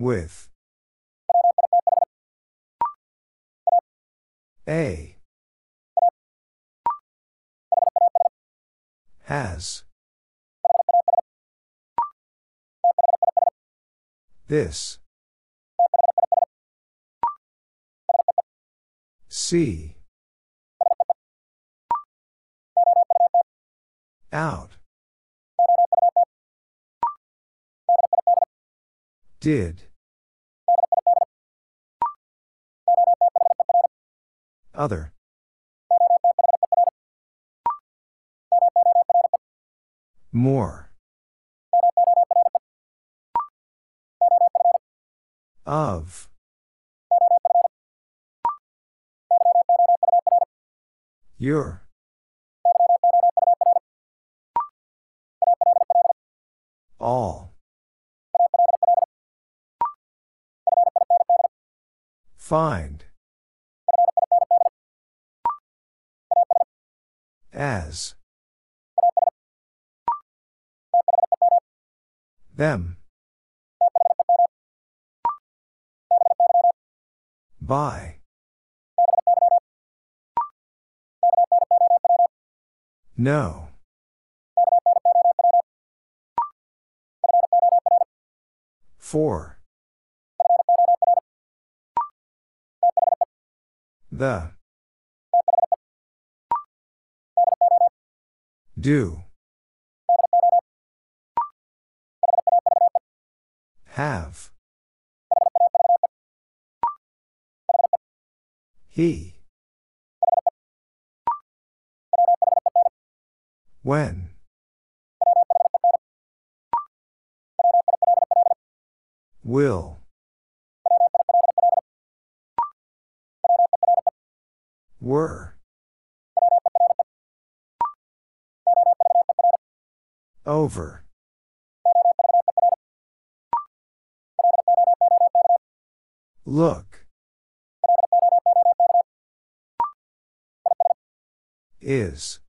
With. A. Has. This. See. Out. Did. Other. More. Of. Your. All. Find. As. Them. By. No. Four. The. Do. Have. He. When. Will. Were. Over. Look. Is.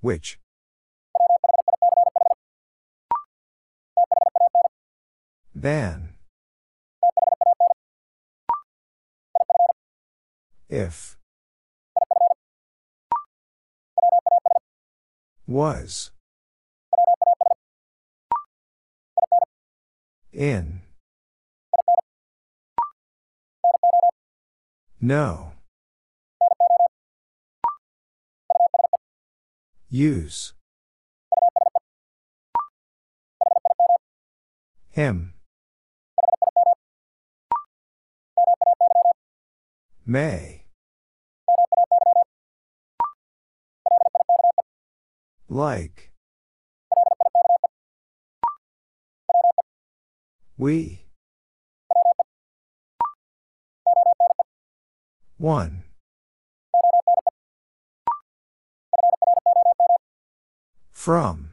Which? Than. If. Was. In. No. Use. Him. May. Like. We. One. From.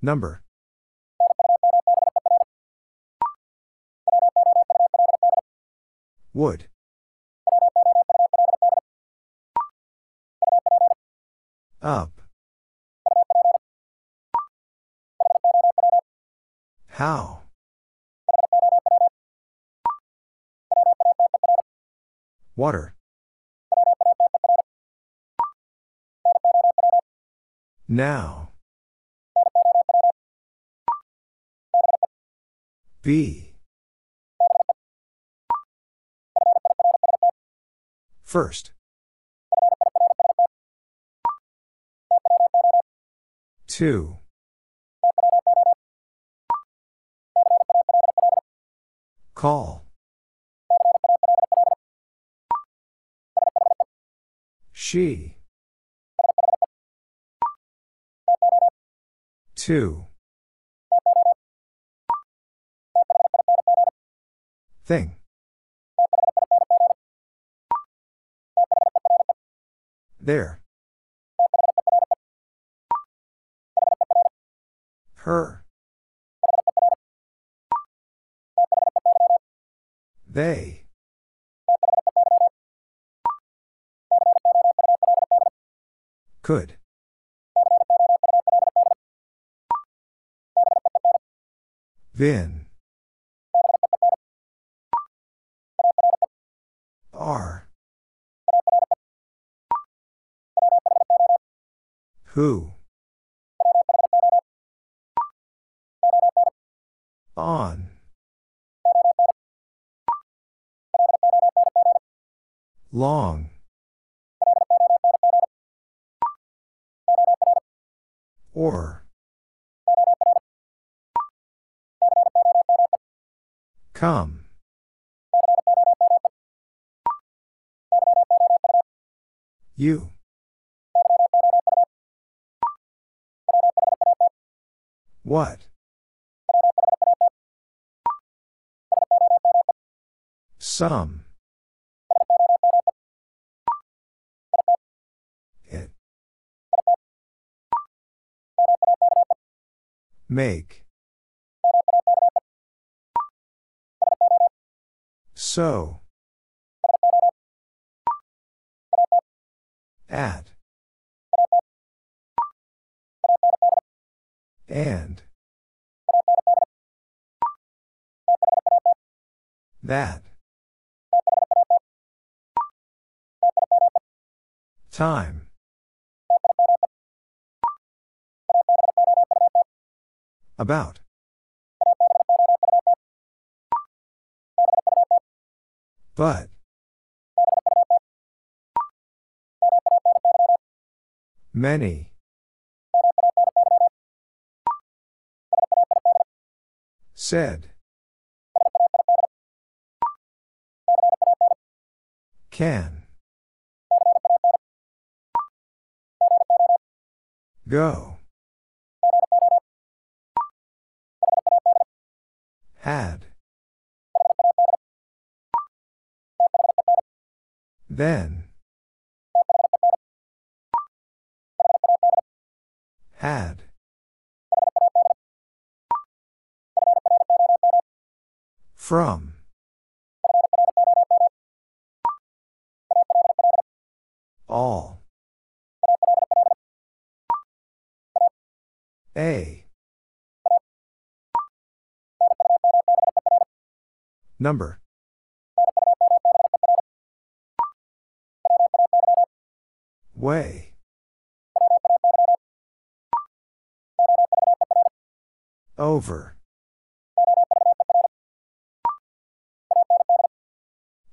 Number. Would. Up. How? Water. Now. B. First. Two. Call. She. Two. Thing. There. Her. They. Could. Vin. Are. Who? On. Long. Or. Come. You. What? Some. It. Make. So. At. And. That. Time. About. But. Many. Said. Can. Go. Had. Then. Had. From. All. A. Number. Way. Over.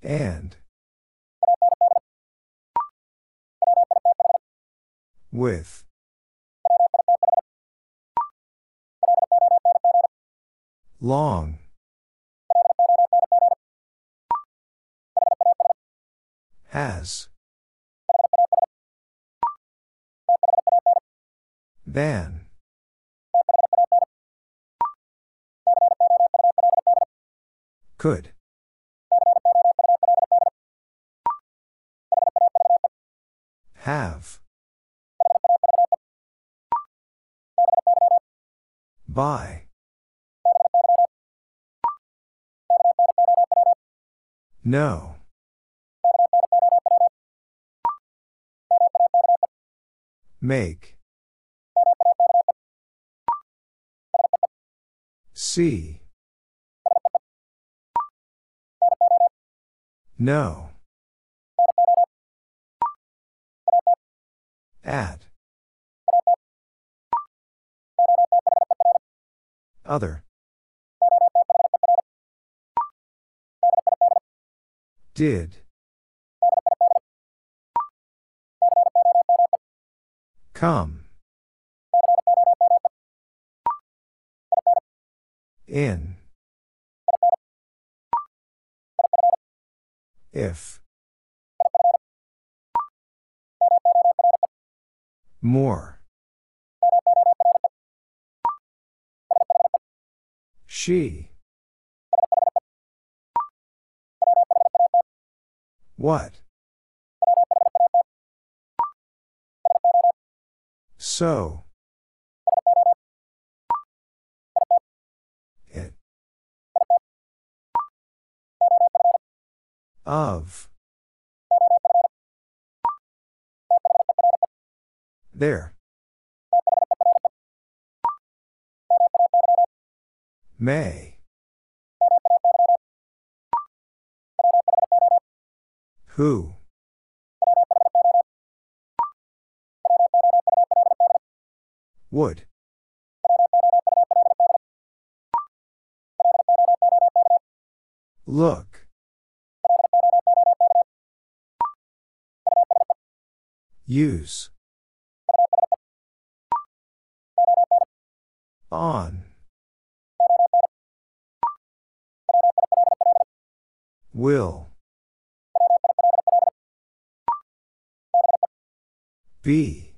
And. With. Long. Has. Than. Could. Have. By. No. Make. See. No. At. Other. Did. Come. In. If. More. She. What? So. It. Of. There. May. Who? Would. Look. Use. On. Will. Be.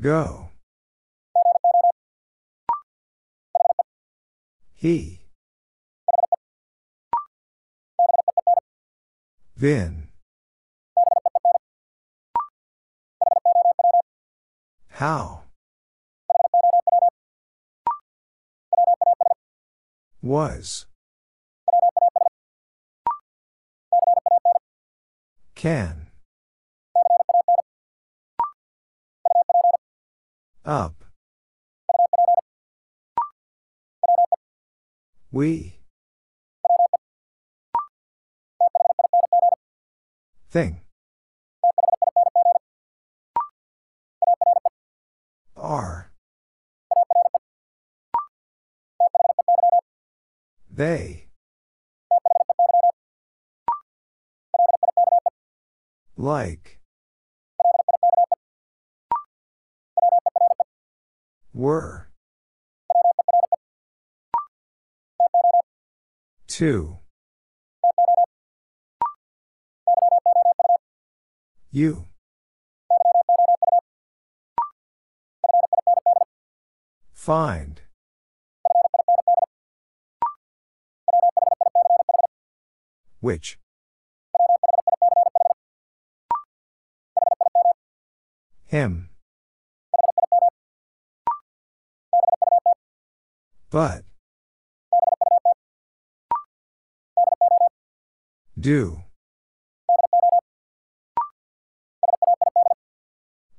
Go. He. Vin. How? Was. Can. Up. We. Thing. Are. They. Like. Were. Two. You. Find. Which? Him. But. Do.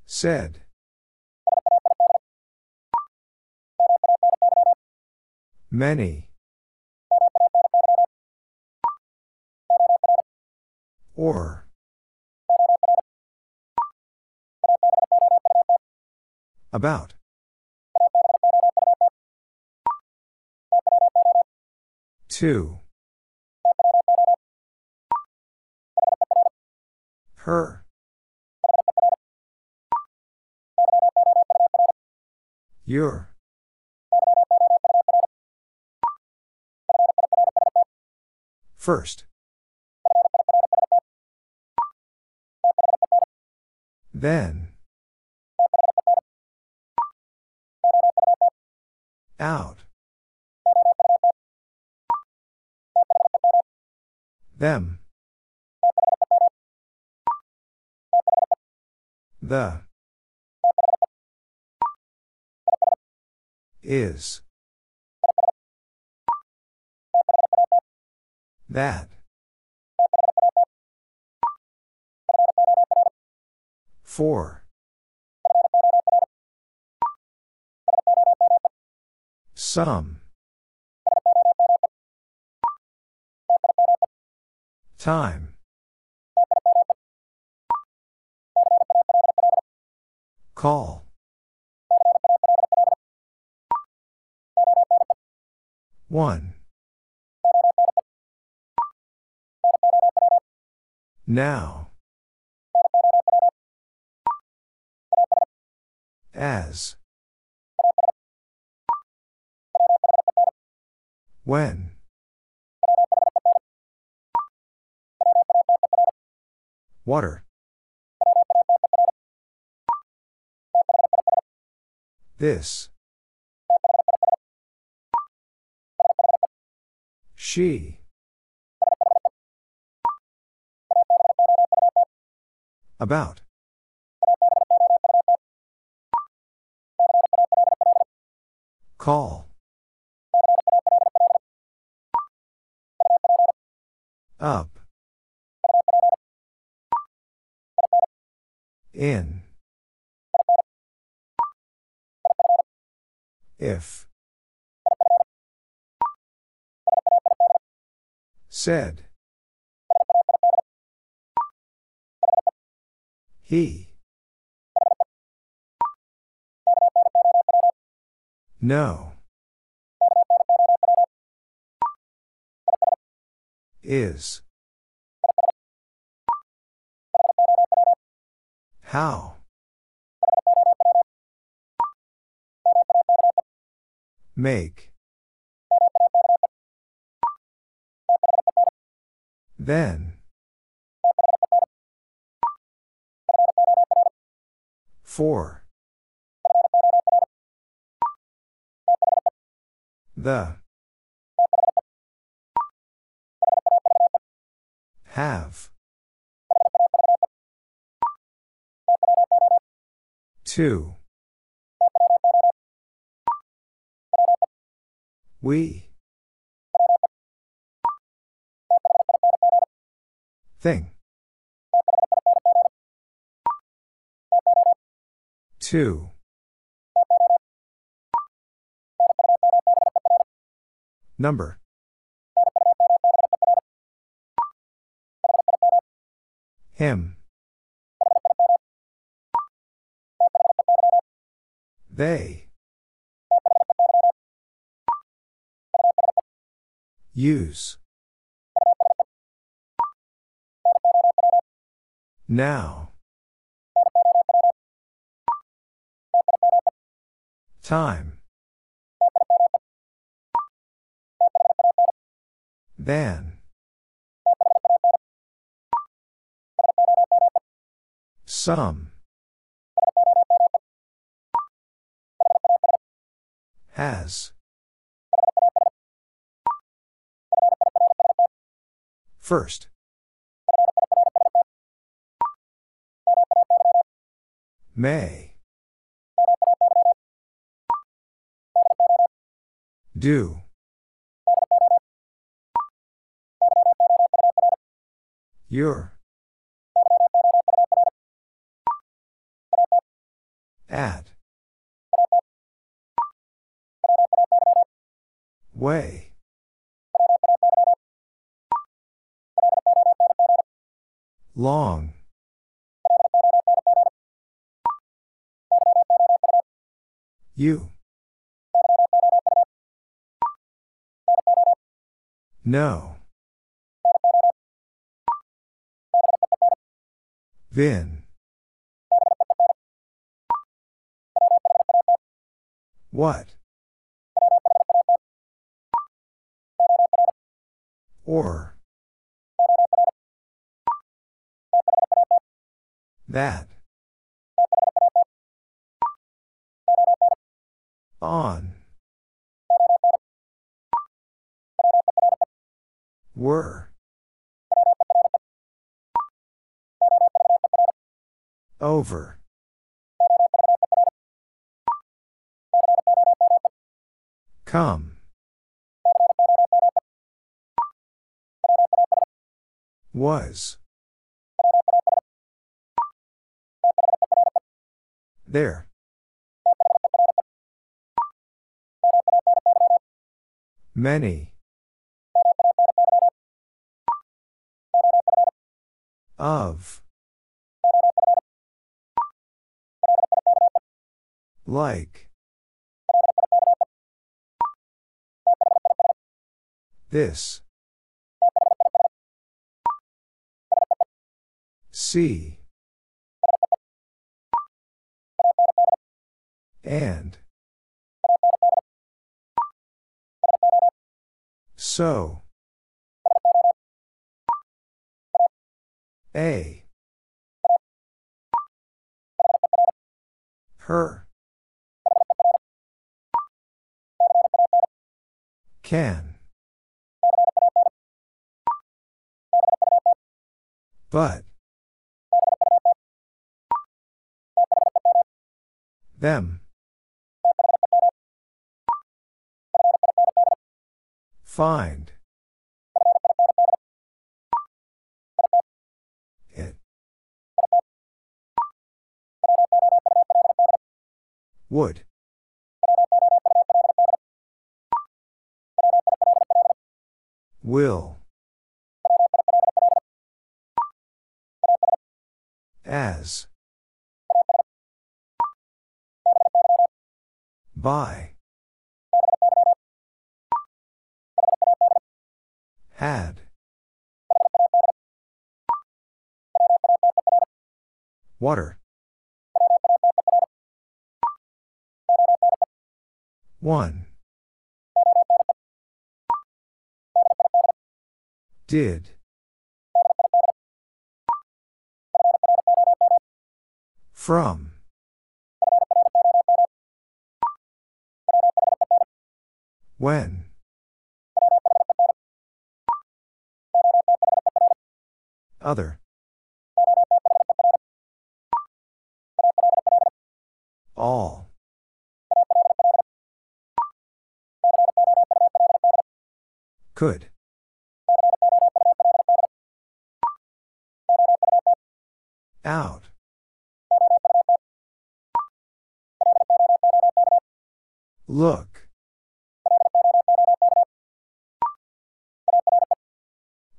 Said. Many. Or. About. Two. Her. Your. First. Then. Out. Them. The. Is. That. Four. Some. Time. Call. One. Now. As. When. Water. This. She. About. Call. Up. In. If. Said. He. No. Is. How? Make. Then. For. The. Have. Two. We. Thing. Two. Number. Him. They. Use. Now. Time. Than. Some. Has. First. May. Do. Your. At. Way. Long. You. No. Vin. What? Or. That. On. Were. Over. Come. Was. There. Many. Of. Like. This. See. And. So. A. Her. Can. But. Them. Find. It. Would. Will. As. By. Had. Water. One. Did. From. When. Other. All. Could. Out. Look.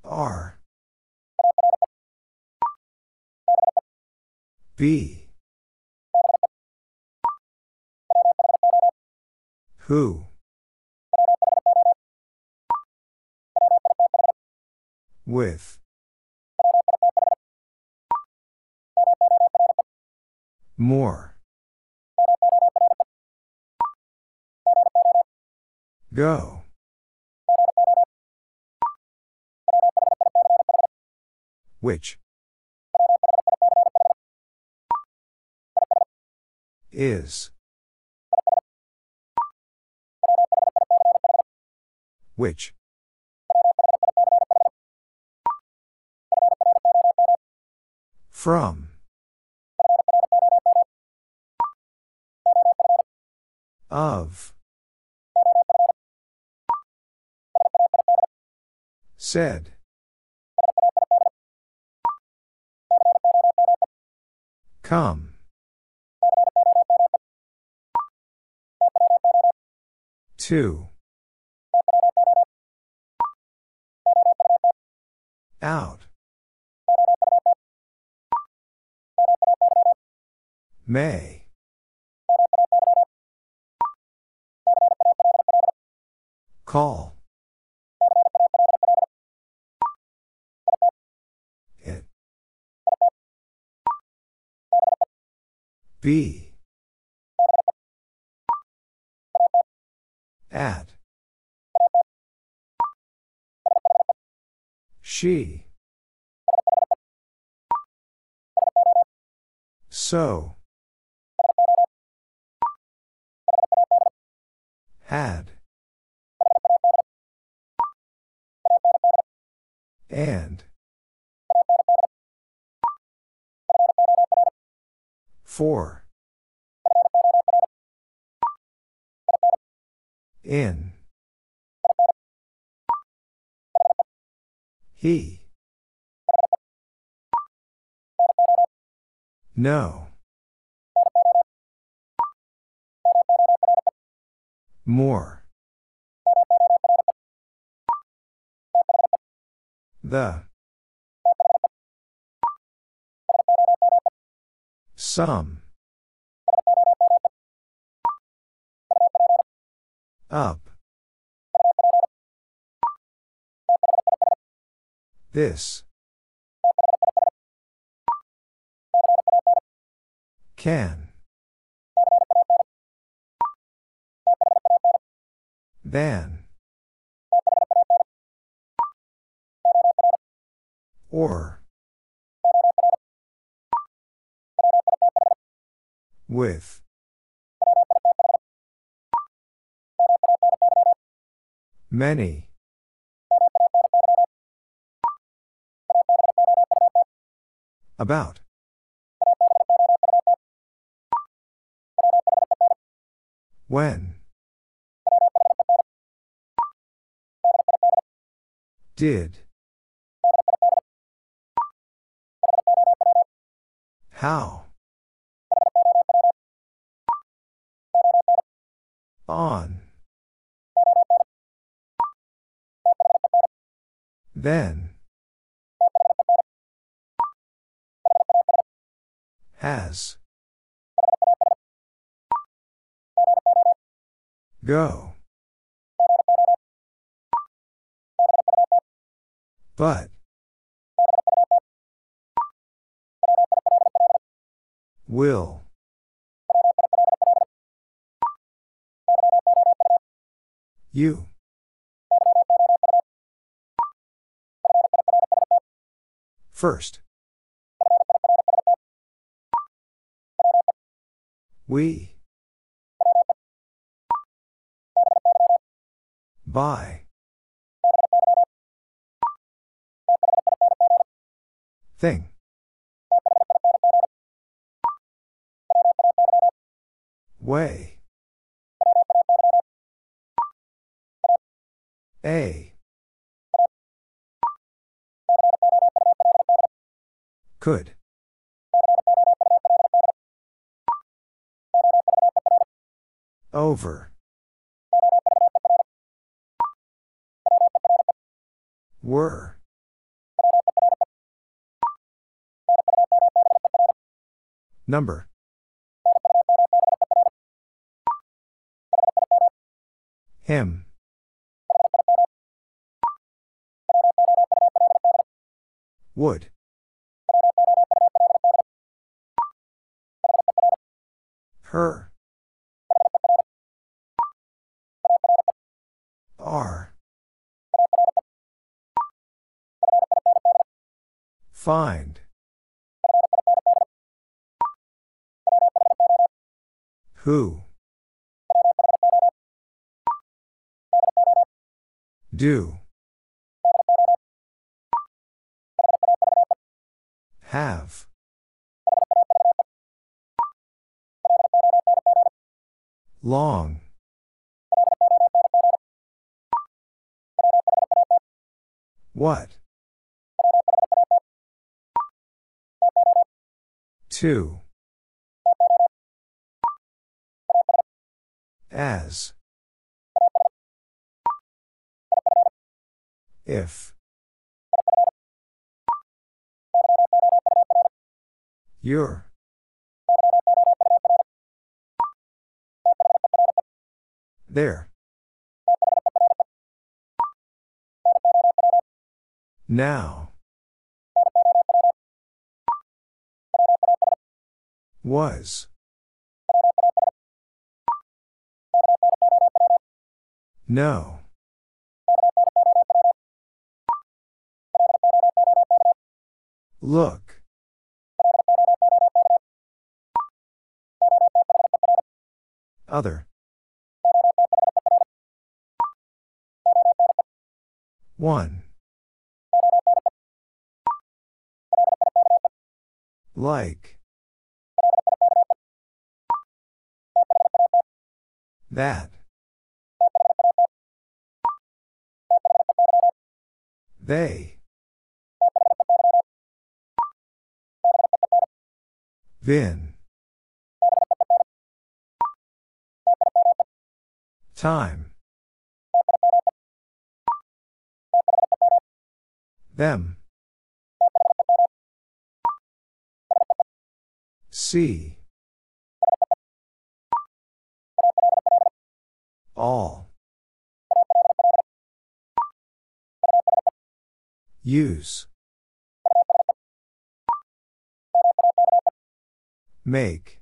R. B. Who? With. More. Go. Which? Is. Which? From. Of. Said. Come. Two. Out. May. Call. Be. At. She. So. Had. And. For. In. He. No. More. The. Some. Up. This. Can. Than. Or. With. Many. About. When. Did. How? On. Then. Has. Go. But. Will. You. First. We. By. Thing. Way. A. Could. Over. Were. Number. Him. Would. Her. Are. Find. Who? Do. Have. Long. What? Two. As. If. Your. There. Now. Was. No. Look. Other. One. Like. That. They. Vin. Time. Them. See. All. Use. Make.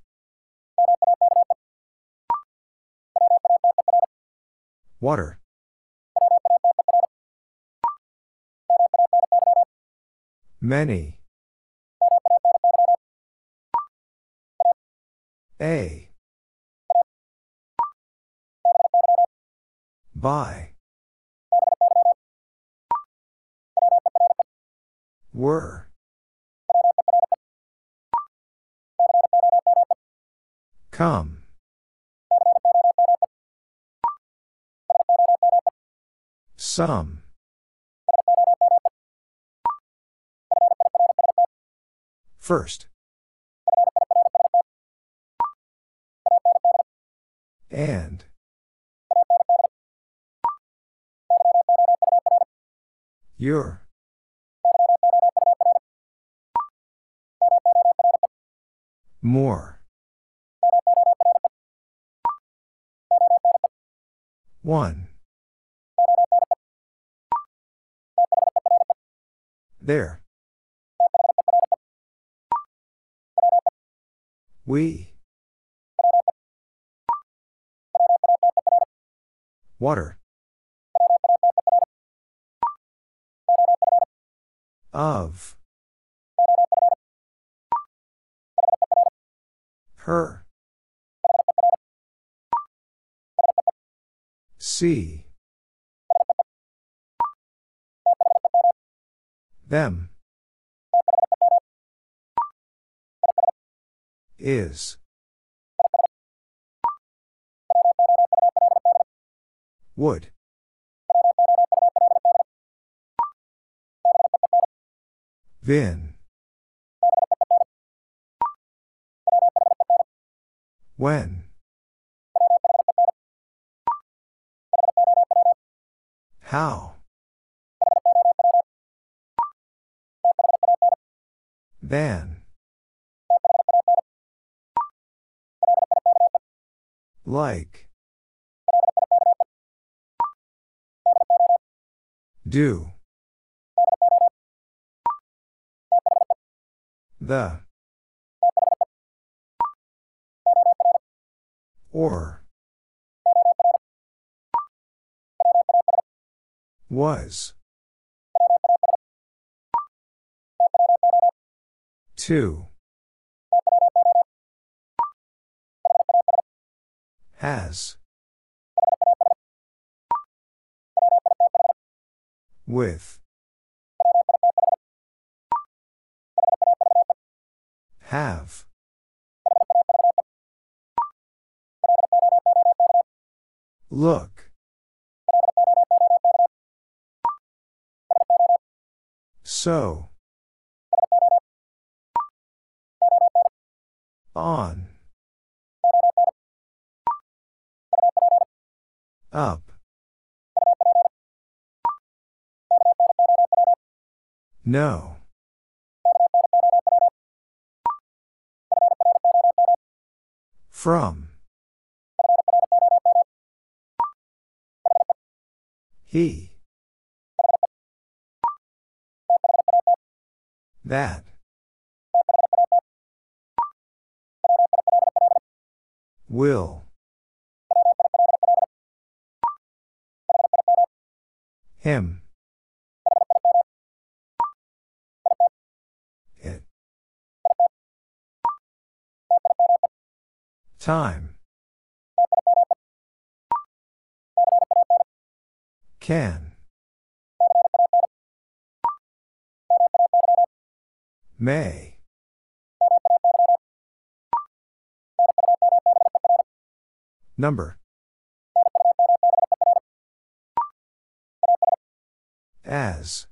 Water. Many. A. By. Were. Come. Some. First. And. Your. More. One. There. We. Water. Of. Her. See. Them. Is. Would. Vin. When. How. Than. Like. Do. The. Or. Was. Two. Has. With. Have. Look. So. On. Up. No. From. He. That. Will. Him. It. Time. Can. May. Number. As.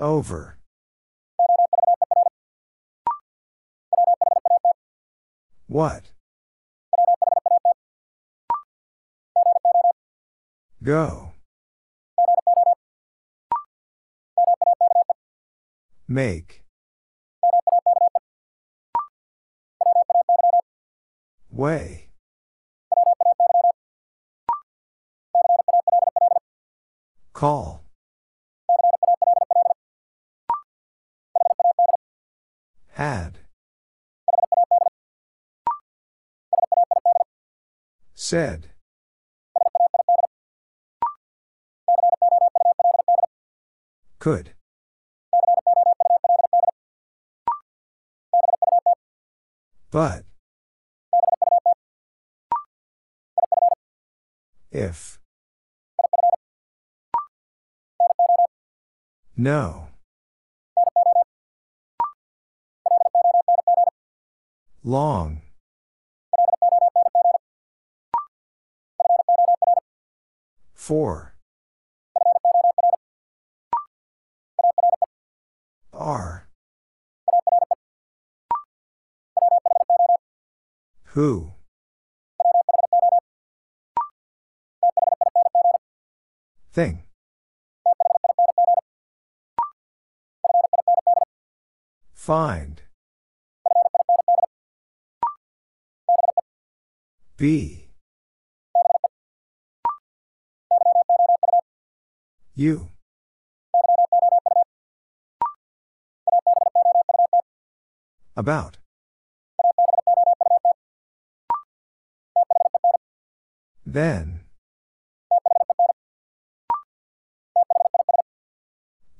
Over. What? Go. Make. Way. Call. Had. Said. Could. But. If. No. Long. Four. Are. Who? Thing. Find. Be. You. About. Then.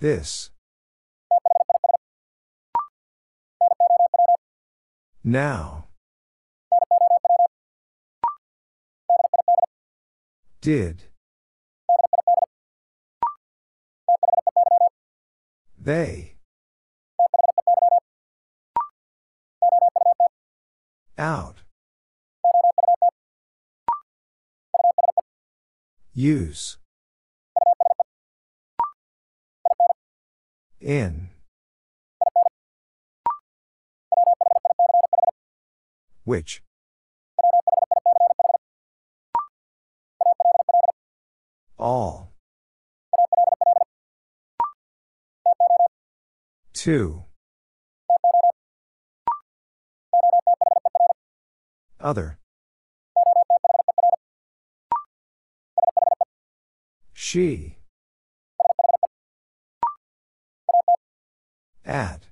This. Now. Did. They. Out. Use. In. Which? All. Two. Other. She. At.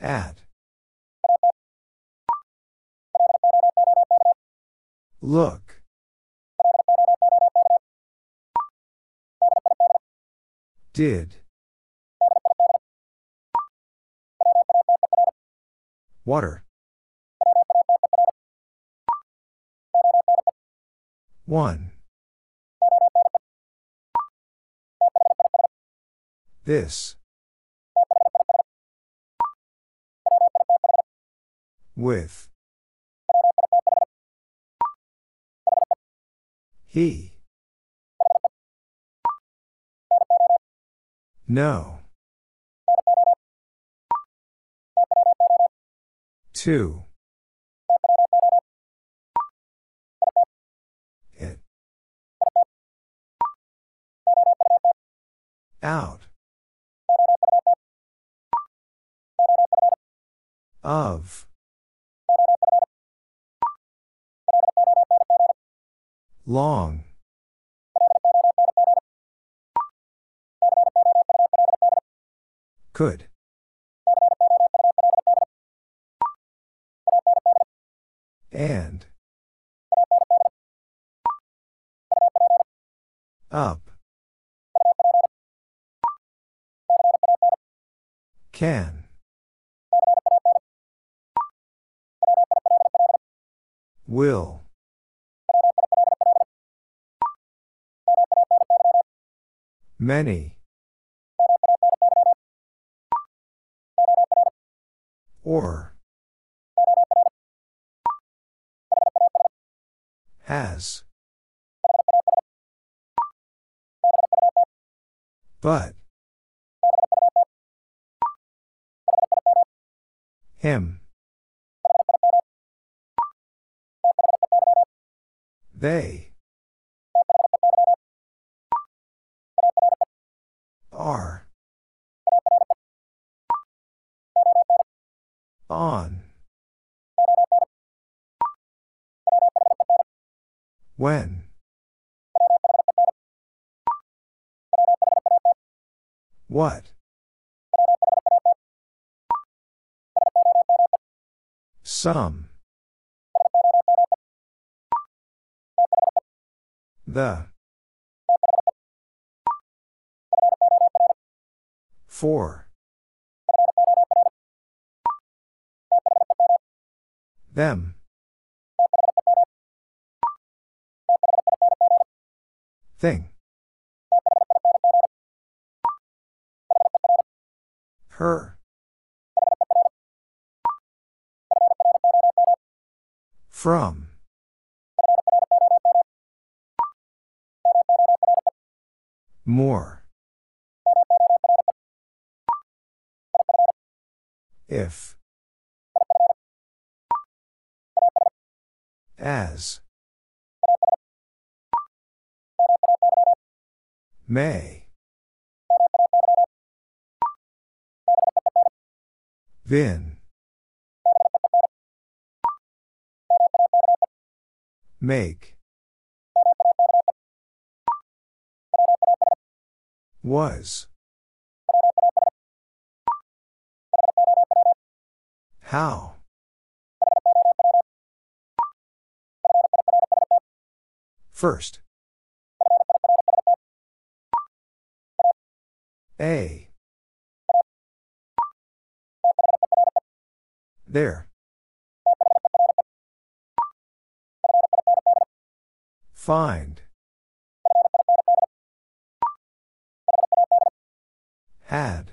At. Look. Did. Water. One. This. With. He. No. Two. It. Out. Of. Long. Could. And. Up. Can. Will. Many. Or. Has. But. Him. They. Are. On. When. What? Some. The. Four. Them. Thing. Her. From. More. If. As. May. Then. Make. Was. How? First. A. There. Find. Had.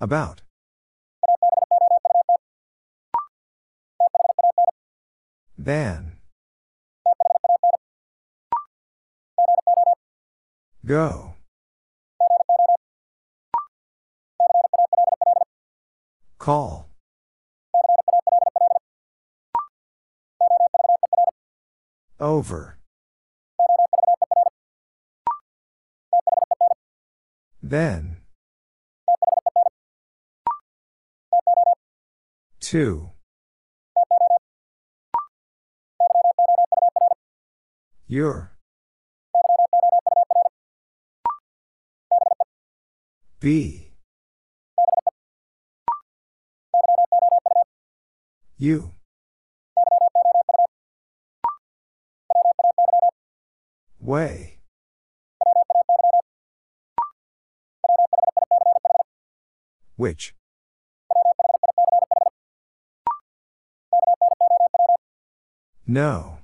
About. Than. Go. Call. Over. Then. Two. Your. B. You. Way. Which? No.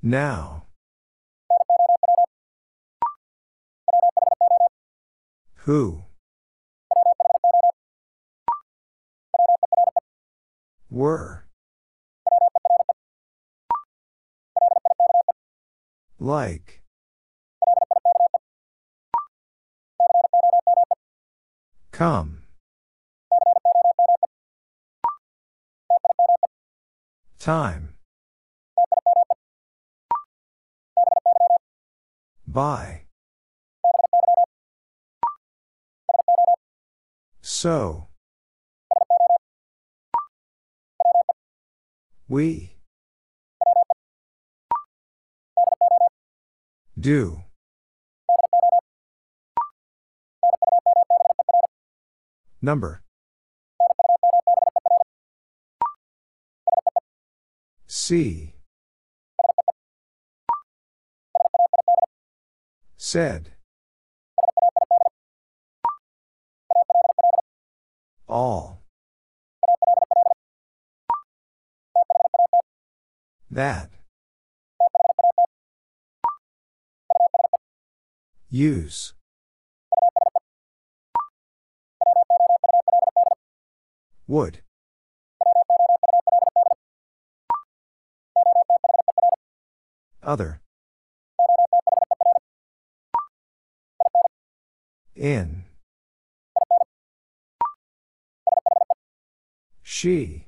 Now. Who? Were. Like. Come. Time. By. So. We. Do. Number. C. Said. All. That. Use. Would. Other. In. She.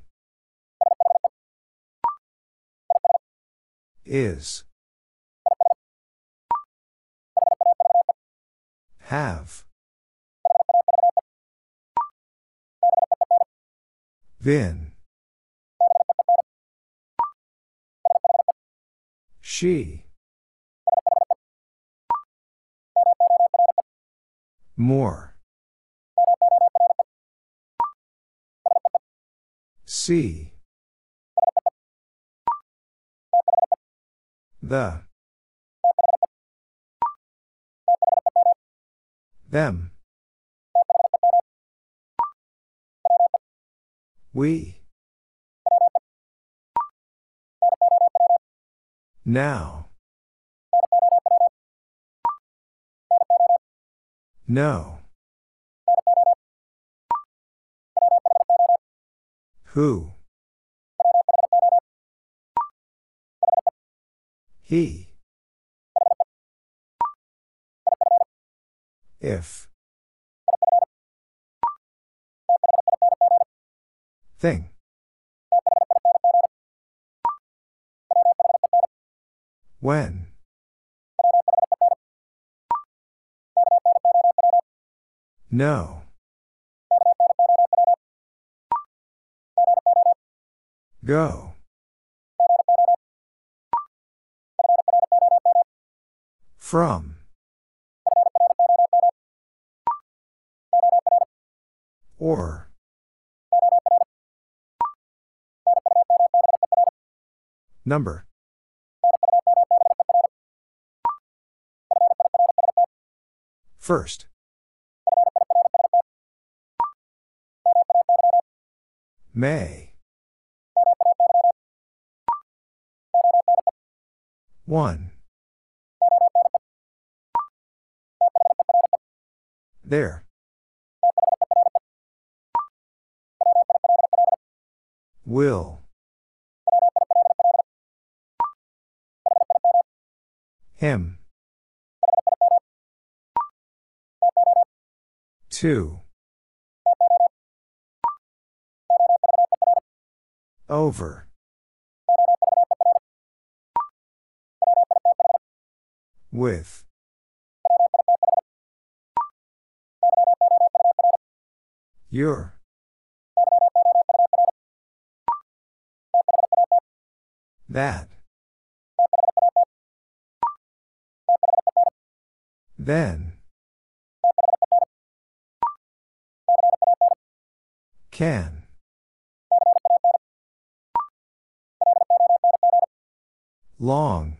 Is. Have. Vin. She. More. See. The. Them. We. Now. No. Who? He. If. Thing. When? No. Go. From. Or. Number. First. May. One. There. Will. Him. Two. Over. With. Your. That. Then. Can. Long.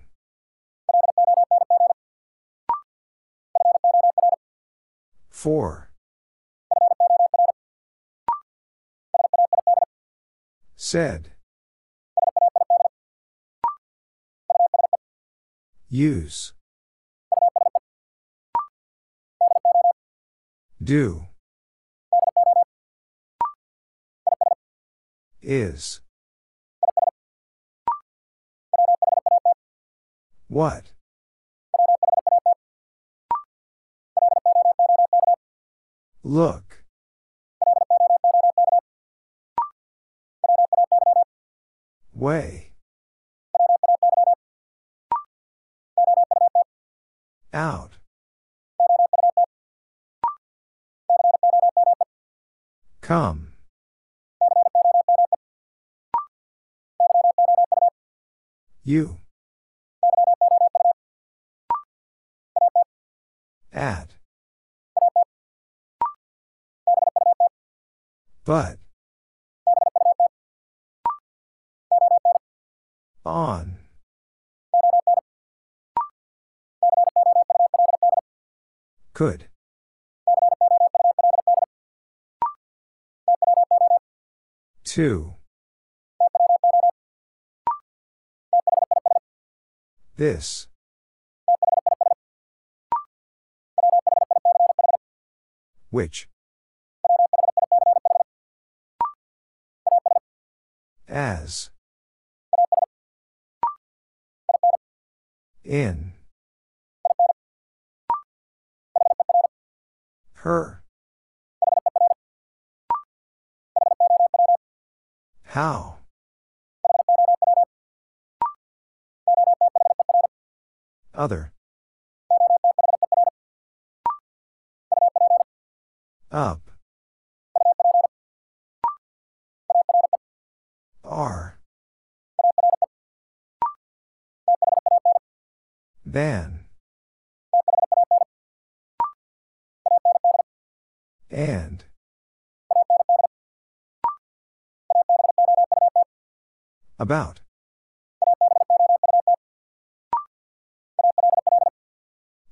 Four. Said. Use. Do. Is. What? Look. Way. Out. Come. You. At. But. On. Could. Two. This. Which? As. In. Her. How? Other. Up. R. Than. And. About.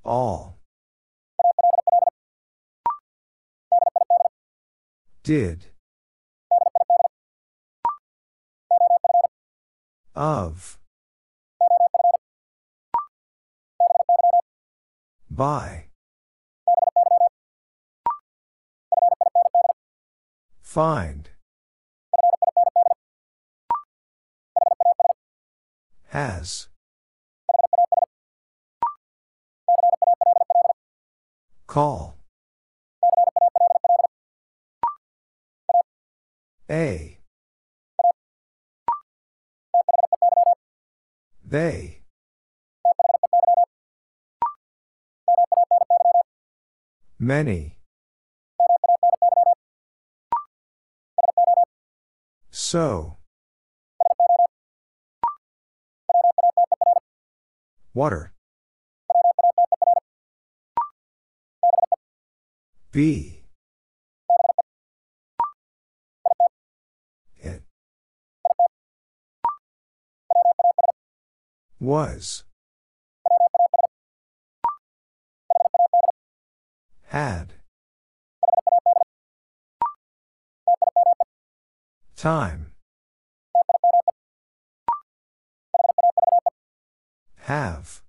All. Did. Of. By. Find. Has. Call. A. They. Many. So. Water. B. It. Was. Had. Time. Have.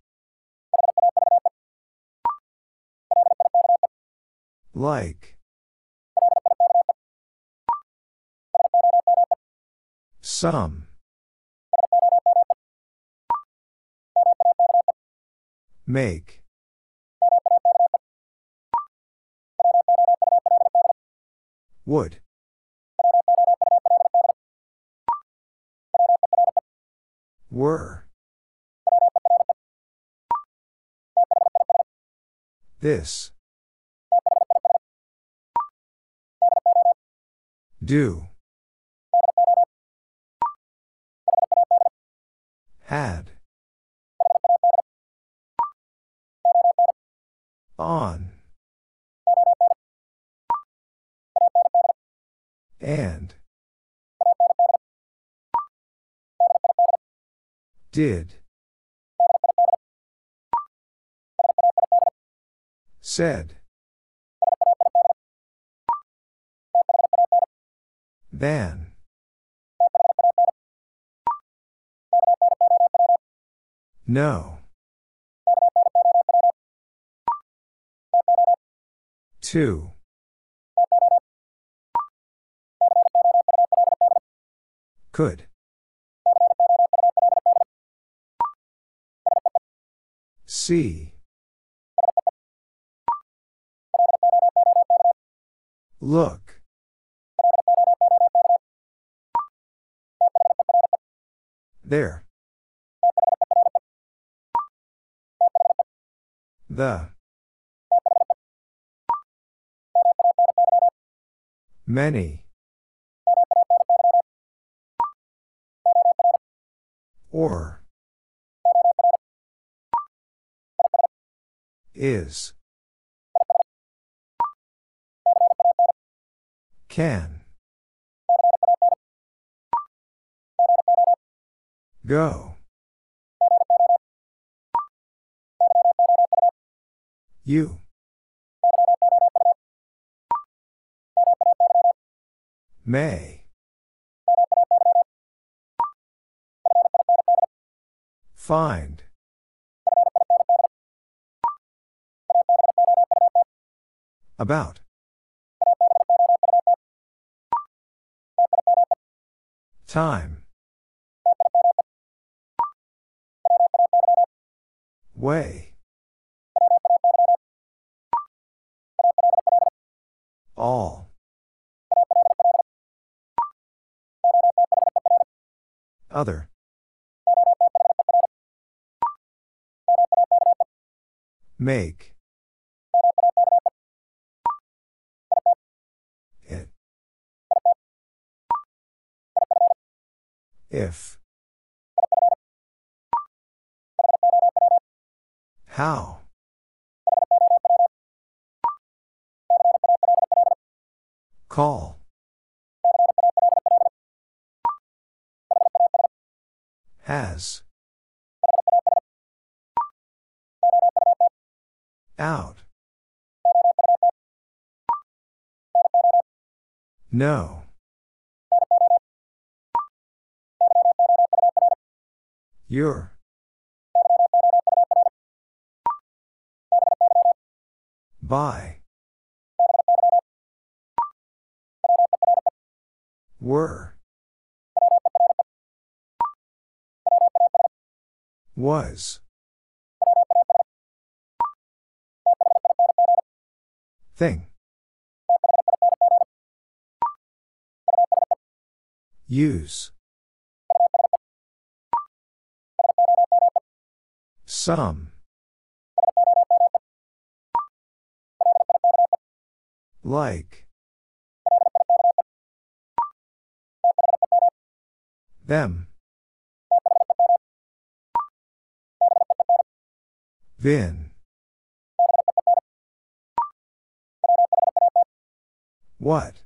Like. Some. Make. Would. Were. This. Do. Had. On. And. Did. Said. Than. No. Two. Could. See. Look. There. The. Many. Or. Is. Can. Go. You. May. Find. About. Time. Way. All. Other. Make. If. How? Call. Has. Out. No. Your. By. Were. Was. Thing. Use. Some. Like. Them. Vin. What?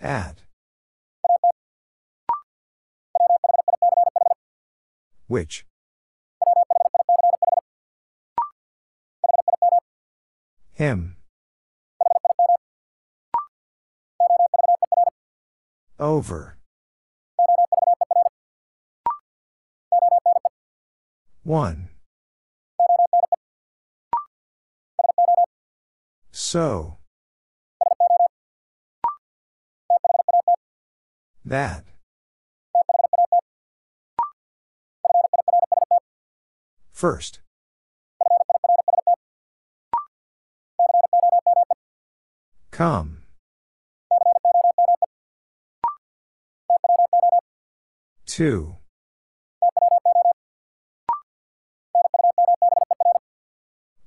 At. Which? Him. Over. One. So. That. First. Come. Two.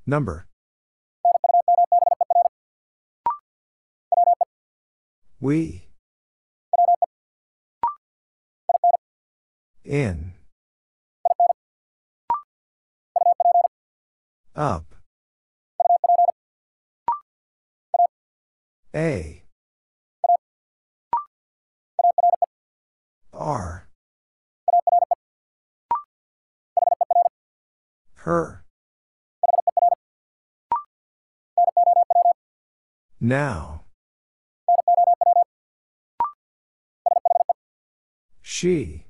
Number. We. In. Up. A. R. Her. Now. She.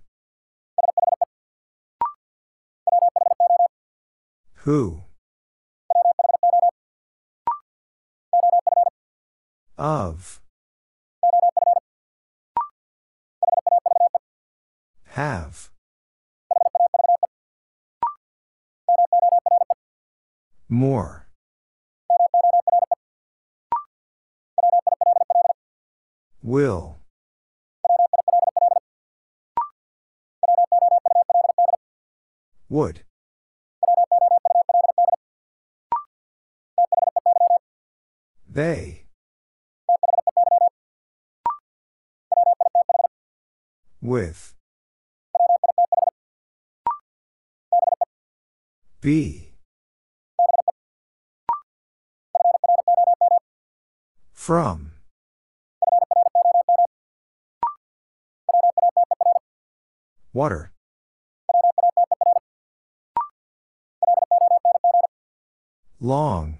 Who? Of. Have. More. Will. Would. They. With. B. From. Water. Long.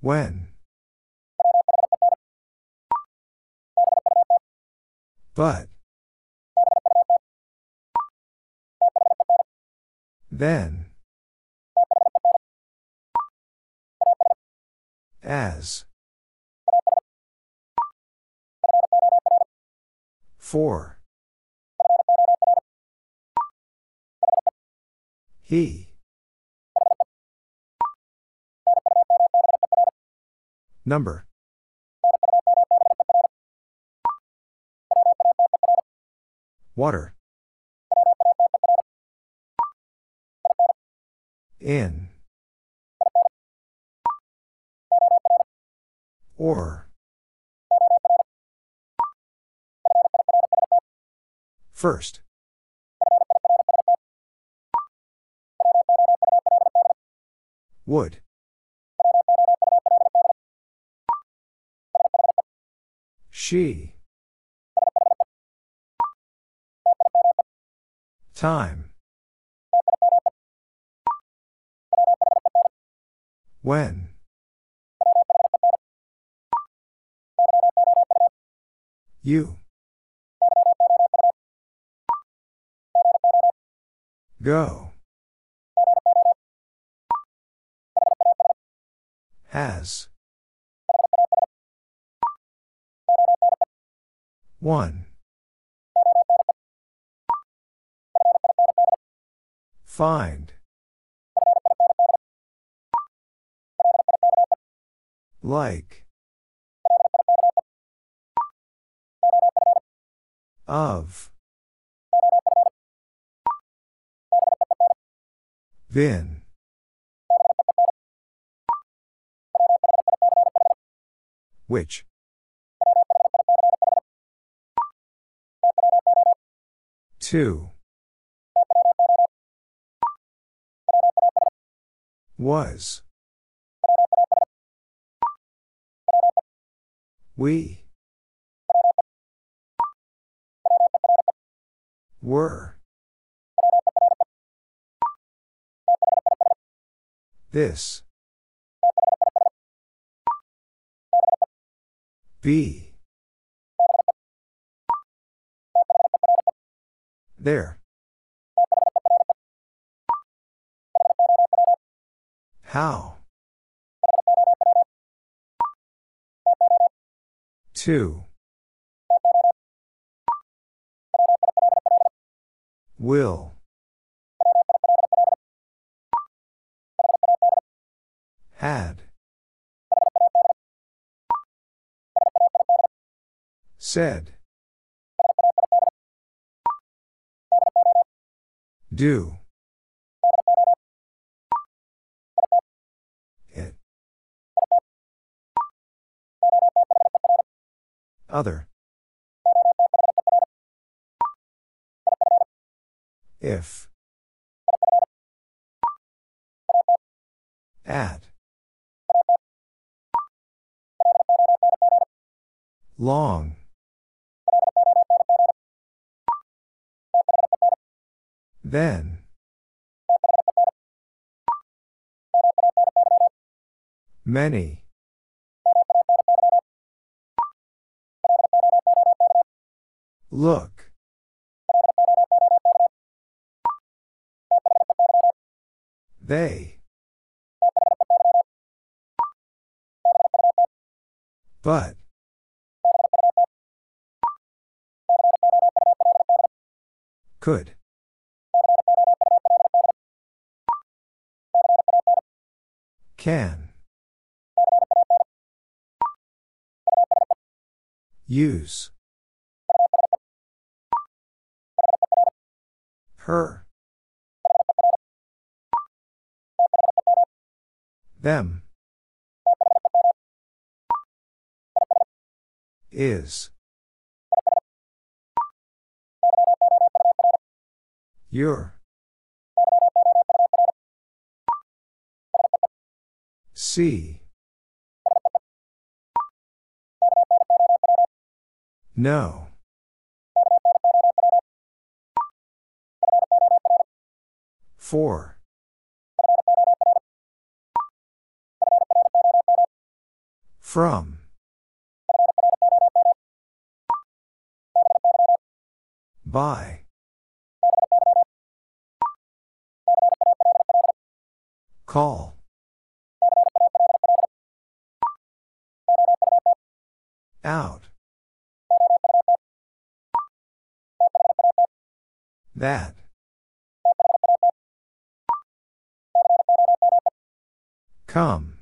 When? But. Then. As. For. He. Number. Water. In. Or. First. Would. She. Time. When? You. Go. Has. One. Find. Like. Of. Then. Which? Two. Was. We. Were. This. Be. There. How? Two. Will. Had. Said. Do. Other. If. At. Long. Then. Many. Look. They. But. Could. Can. Use. Her. Them. Is. Your. See. No. Four. From. By. Call. Out. That. Come.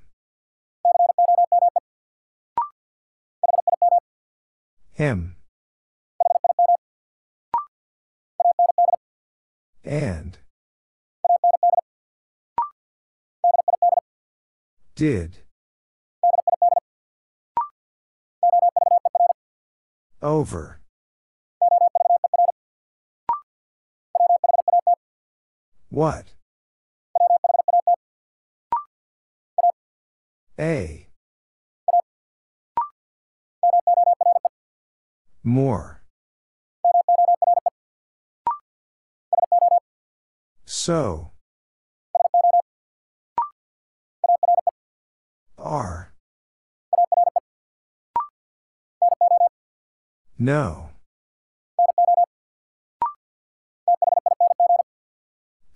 Him. And. Did. Over. What? A. More. So. Are. No.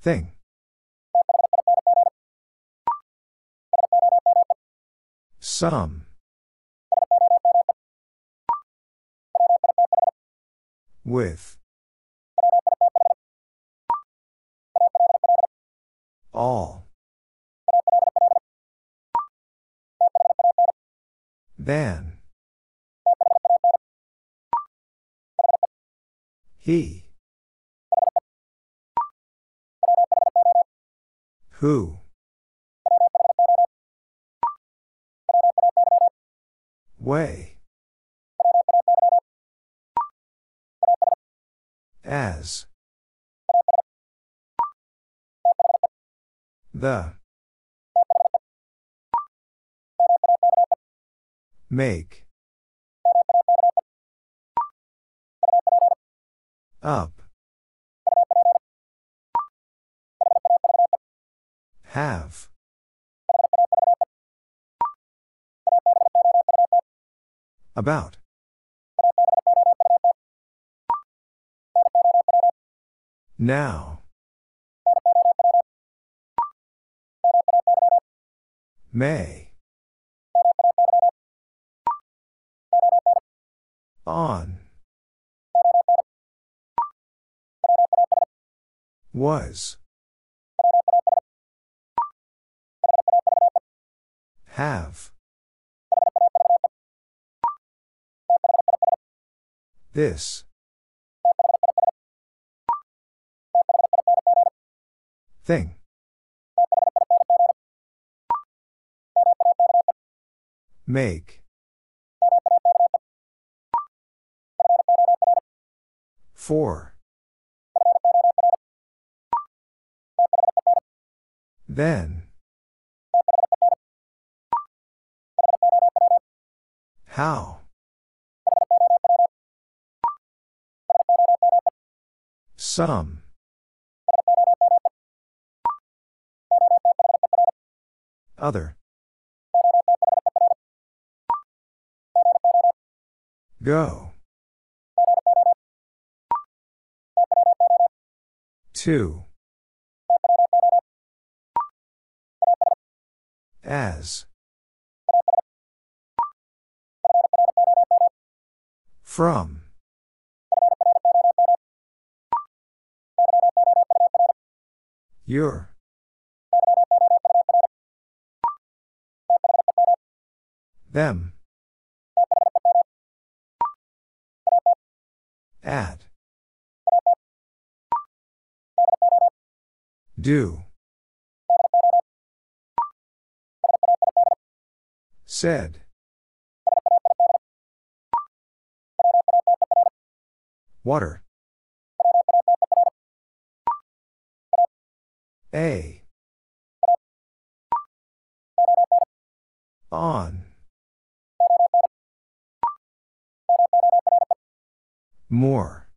Thing. Some. With. All. Then. He. Who? Way. As. The. Make. Up. Have. About. Now. May. On. Was. Have. This. Thing. Make. Four. Then. How? Some. Other. Go. Two. As. From. Your. Them. At. Do. Said. Water. A. On. More.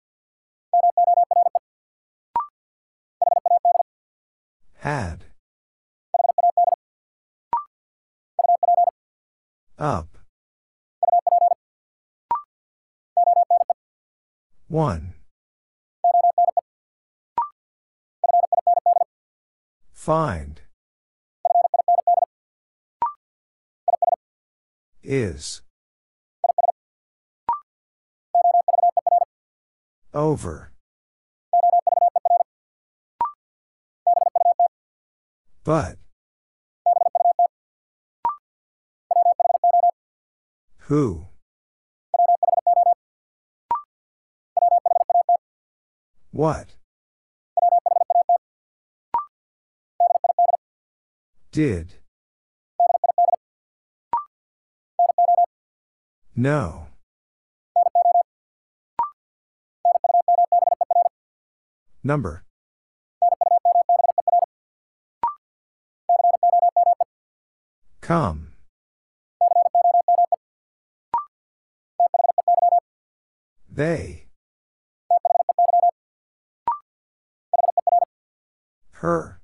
Had. Up. One. Find. Is. Over. But. Who? What? Did. No. Number. Come. They. Her.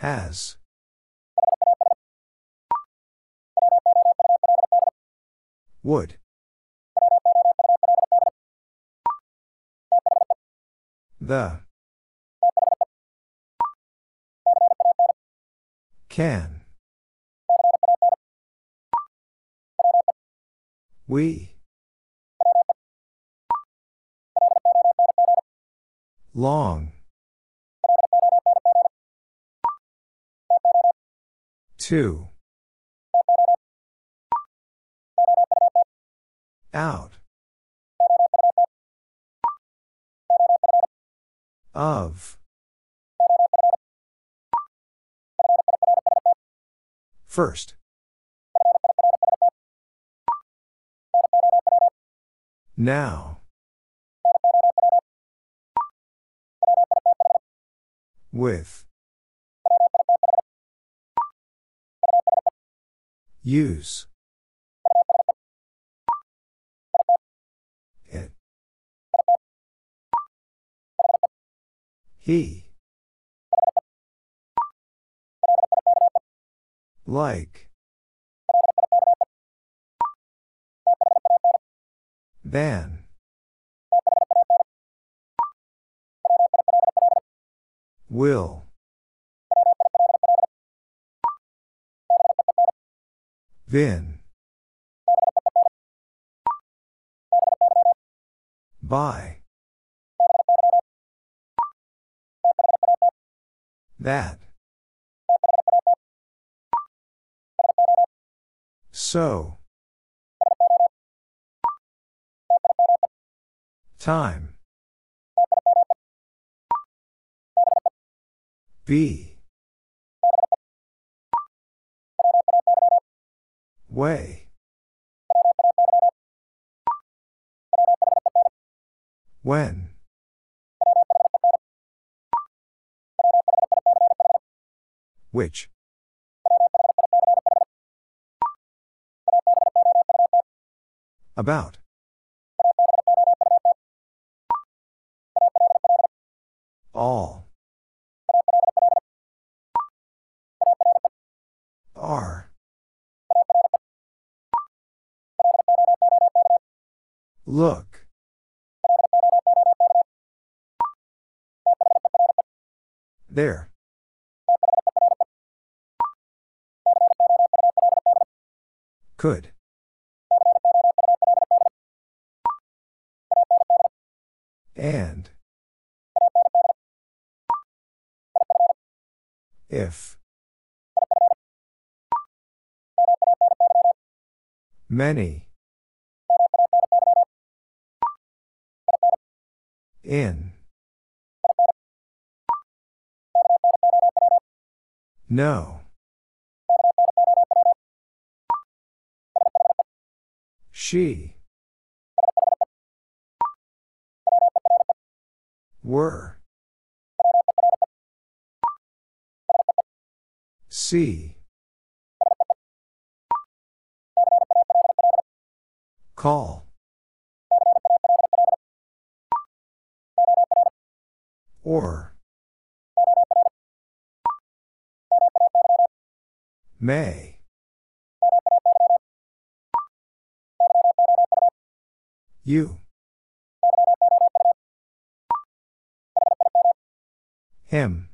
Has. Would. The. Can. We. Long. Two. Out. Of. First. Now. With. Use. It. He. Like. Than. Will. Vin. By. That. So. Time. Be. Way. When. Which. About. All. Are. Look. There. Could. And. If. Many. In. No. She. Were. See. Call. Or. May. You. Him.